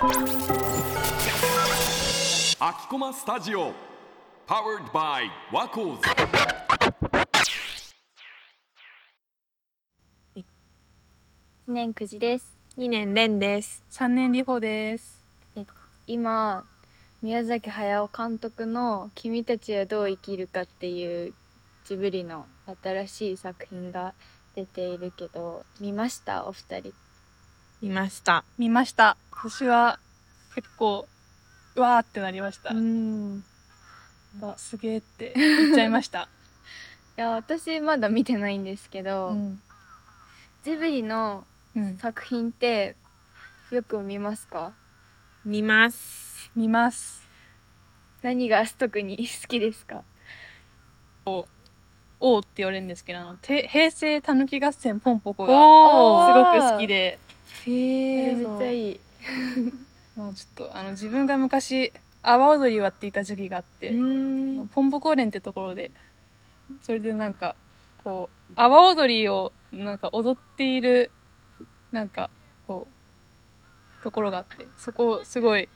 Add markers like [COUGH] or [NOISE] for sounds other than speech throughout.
秋駒スタジオ Powered by ワコーズ1年9時です2年連です。3年リホです。今宮崎駿監督の「君たちはどう生きるか」っていうジブリの新しい作品が出ているけど見ました？お二人見ました。見ました。私は結構、うわーってなりました。んあすげーって言っちゃいました。[LAUGHS] いや私まだ見てないんですけど、うん。ジブリのうん。作品ってよく見ますか？見ます。見ます。何が特に好きですか？おーって言われるんですけど、あの、て平成たぬき合戦ポンポコがおーすごく好きで、へえめっちゃいい。もうちょっと、あの、自分が昔、阿波踊りをやっていた時期があって、ん。ポンポコ連ってところで、それでなんか、こう、阿波踊りをなんか踊っている、なんか、こう、ところがあって、そこすごい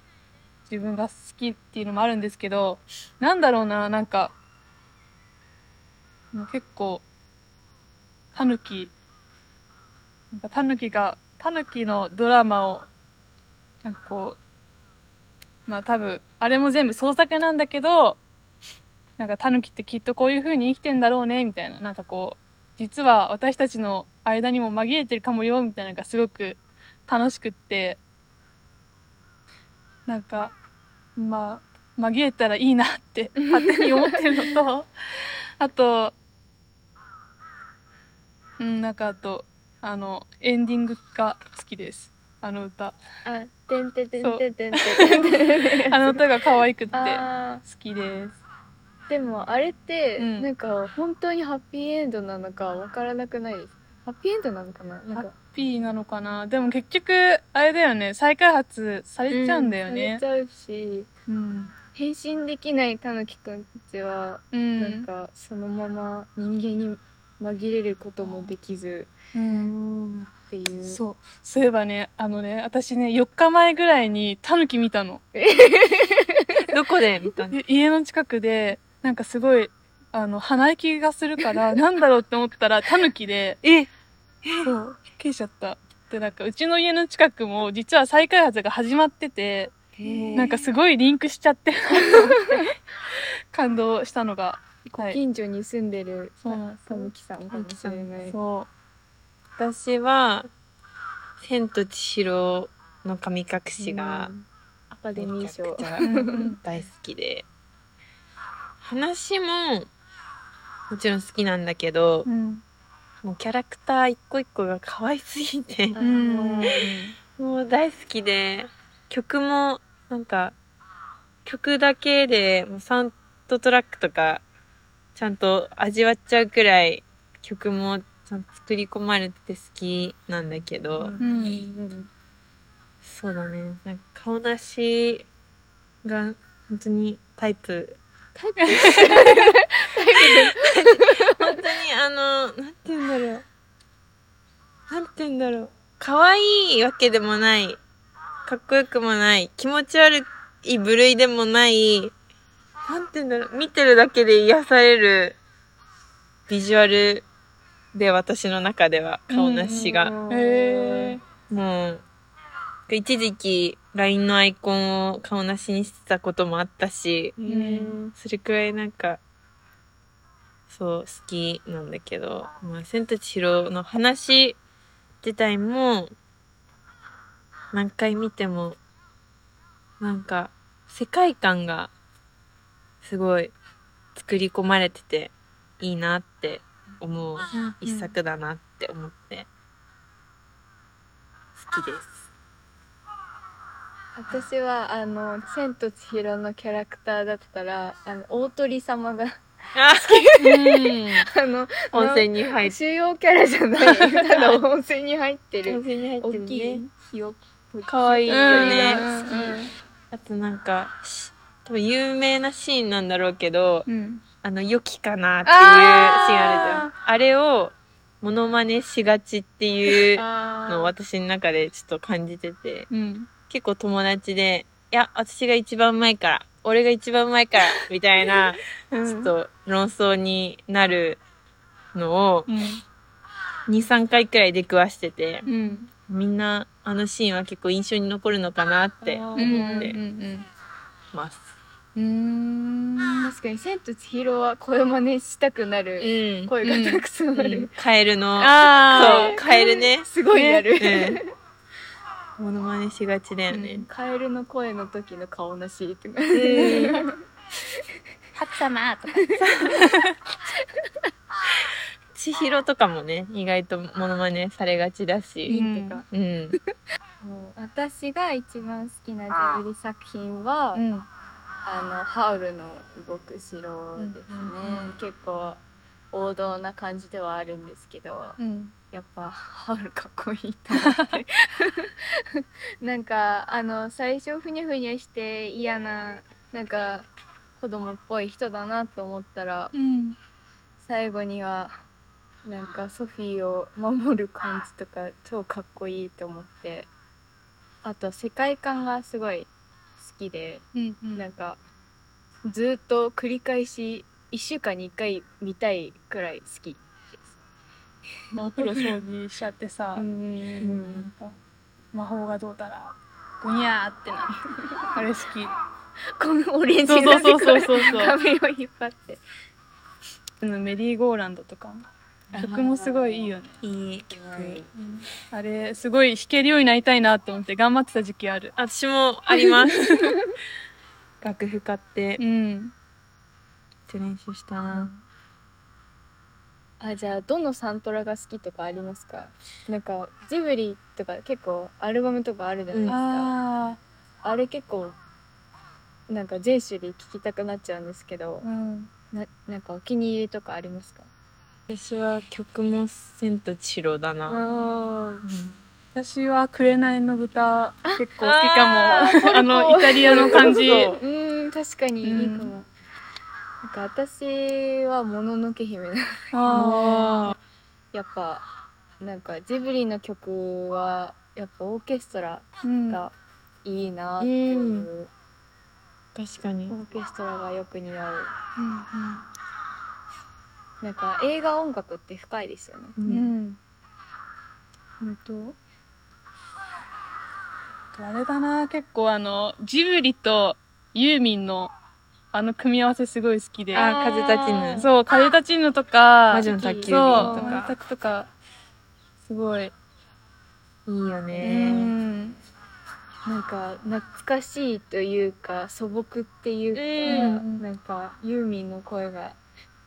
自分が好きっていうのもあるんですけど、なんだろうな、なんか、結構、タヌキ、なんかタヌキが、タヌキのドラマを、なんかこう、まあ多分、あれも全部創作なんだけど、なんかタヌキってきっとこういう風に生きてんだろうね、みたいな。なんかこう、実は私たちの間にも紛れてるかもよ、みたいなのがすごく楽しくって、なんか、まあ、紛れたらいいなって [LAUGHS] 勝手に思ってるのと、あと、うん、なんかあと、あの、エンディングが好きです。あの歌。あてんてんてんてんてんてんてん [LAUGHS] あの歌が可愛くって好あきです。ーでもあれって、うんなんか本当にハッピーエンドなのかわからなくないですハッピーエンドなのかな？なんハッかピーなのかな？でも結局、あれだよね、再開発されちゃうんだよね。されちゃうしうん。変身できないたぬきくんたちは、うん。なんかそのまま人間に紛れることもできずうん。っていうそう。そういえばね、あのね、私ね、4日前ぐらいにタヌキ見たの。[LAUGHS] どこで見たの？で家の近くで、なんかすごい、あの、鼻息がするから、[LAUGHS] なんだろうって思ったら、タヌキで、えそう、びっくりしちゃった。で、なんか、うちの家の近くも、実は再開発が始まってて、なんかすごいリンクしちゃって、[LAUGHS] 感動したのが、はい。近所に住んでるそうなんですたぬきさんかもしれないそ私は、千と千尋の神隠しがうん。アカデミー賞。大好きで、話ももちろん好きなんだけどう、ん。もうキャラクター一個一個が可愛すぎて、もう大好きで、曲もなんか、曲だけでもうサウンドトラックとかちゃんと味わっちゃうくらい曲もちゃんと作り込まれてて好きなんだけど、うんうん。そうだね。なんか顔なしが本当にタイプ。タイプ？本当にあの、なんて言うんだろう。なんて言うんだろう。可愛いわけでもない。かっこよくもない。気持ち悪い部類でもない。なんて言うんだろう。見てるだけで癒されるビジュアルで私の中では顔なしが。もう、一時期 LINE のアイコンを顔なしにしてたこともあったし、うんそれくらいなんか、そう、好きなんだけど、まあ、千と千尋の話自体も、何回見ても、なんか、世界観が、すごい、作り込まれてて、いいなって思う一作だなって思って、好きです。私はあの「千と千尋」のキャラクターだったらあの大鳥様があ、あの温泉に入って、主要キャラじゃない。ただ温泉に入ってる。温泉に入って大るきいね。ひよ可愛いよね。うん。うん。あとなんか、し多分有名なシーンなんだろうけど、うん。あの、良きかなっていうシーンあるじゃあん。あれを、モノマネしがちっていうのを私の中でちょっと感じてて、うん。結構友達で、いや、私が一番うまいから、俺が一番うまいから、みたいな、[LAUGHS] ちょっと論争になるのを、うん。2、3回くらい出くわしてて、うん。みんなあのシーンは結構印象に残るのかなって思うん。ってうん。ます。うん。確かに「千と千尋」は声真似したくなるうん。声がたくさんある、カエルの、[LAUGHS] あそう、カエルね。[LAUGHS] すごいやる、うん。モノマネしがちだよね。カエルの声の時の顔なしとか、ハツ様とか。千尋とかもね、意外とモノマネされがちだし。うんうん。もう私が一番好きなジブリ作品は、うん。あのハウルの動く城ですね、うん結構王道な感じではあるんですけどうん。やっぱハウルかっこいいと思って [LAUGHS] なんかあの最初ふにゃふにゃして嫌ななんか子供っぽい人だなと思ったらうん。最後にはなんかソフィーを守る感じとか超かっこいいと思ってあと世界観がすごい好きでうん。なんかずっと繰り返し1週間に1回見たいくらい好きお風呂掃除しちゃってさ、魔法がどうたら、ぐにゃーってなる。[LAUGHS] あれ好き。このオレンジのそうそうそうそう。髪を引っ張ってあのメリーゴーランドとかも。曲もすごいいいよね。いい曲。あれ、すごい弾けるようになりたいなって思って頑張ってた時期ある。私もあります。[LAUGHS] 楽譜買って、うん。練習したな。あじゃあどのサントラが好きとかありますか？なんかジブリとか結構アルバムとかあるじゃないですか、ああれ結構なんか全種類聴きたくなっちゃうんですけどあ。うん。ななんかお気に入りとかありますか？私は曲も千と千尋だな。あ私は紅の豚結構好きあかも。あ [LAUGHS] の、イタリアの感じ。そううん確かにいいかも、うんなんか私はもののけ姫なあ [LAUGHS] やっぱなんかジブリの曲はやっぱオーケストラ。がいいなっていう、確かに。オ。ーケストラがよく似合う。うんなんか映画音楽って深いですよねう。うん。本当あれだな、結構あの、ジブリとユーミンのあの組み合わせすごい好きで。あ、風立ちぬ。そう、風立ちぬとか、魔女の宅急とか。魔女宅とか、すごい。いいようね。ん。なんか懐かしいというか素朴っていうか、うんなんかユーミンの声が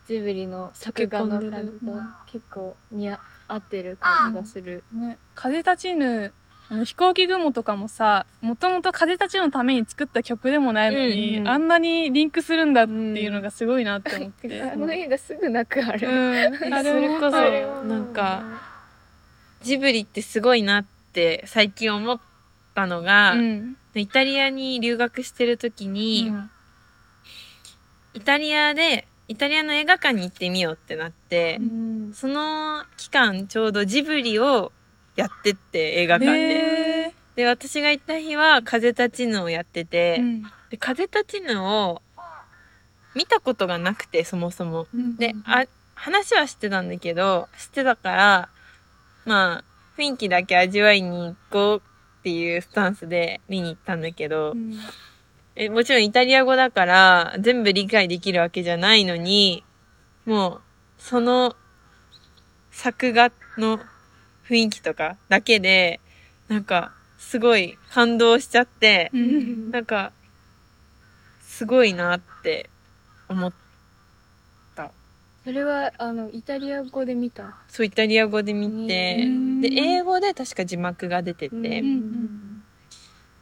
ジブリの作画の感じと結構似合ってる感じがする、ね、風立ちぬ、あの飛行機雲とかもさ、もともと風立ちぬのために作った曲でもないのに、うんうんあんなにリンクするんだっていうのがすごいなって思って。[LAUGHS] あの映画すぐ泣くあれ、うん。[LAUGHS] れこそなんかジブリってすごいなって最近思ったのが、うん。イタリアに留学してる時に、イタリアで、イタリアの映画館に行ってみようってなって、うん。その期間ちょうどジブリをやってって映画館で。へで、私が行った日は風立ちぬをやってて、ーうん。で風立ちぬを見たことがなくて、そもそも。で、あ、話は知ってたんだけど、知ってたから、まあ、雰囲気だけ味わいに行こうっていうスタンスで見に行ったんだけど、うんえもちろんイタリア語だから全部理解できるわけじゃないのに、もう、その作画の雰囲気とかだけで、なんか、すごい感動しちゃって、うん。なんか、すごいなって思っそれはあのイタリア語で見た？そう、イタリア語で見てう、ん。で、英語で確か字幕が出てて、ん。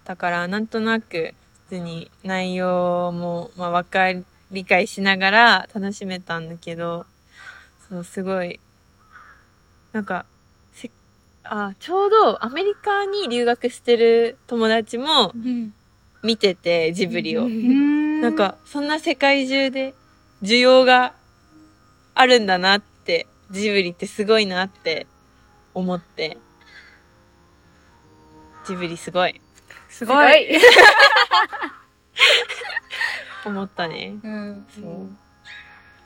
だからなんとなく、普通に内容も、まあ、わかり、理解しながら楽しめたんだけど、そう、すごい、なんか、せあ、ちょうどアメリカに留学してる友達もうん見てて、ジブリを。うんなんか、そんな世界中で需要があるんだなって、ジブリってすごいなって思って、ジブリすごい。すごい。[LAUGHS] 思ったね。うん。そう。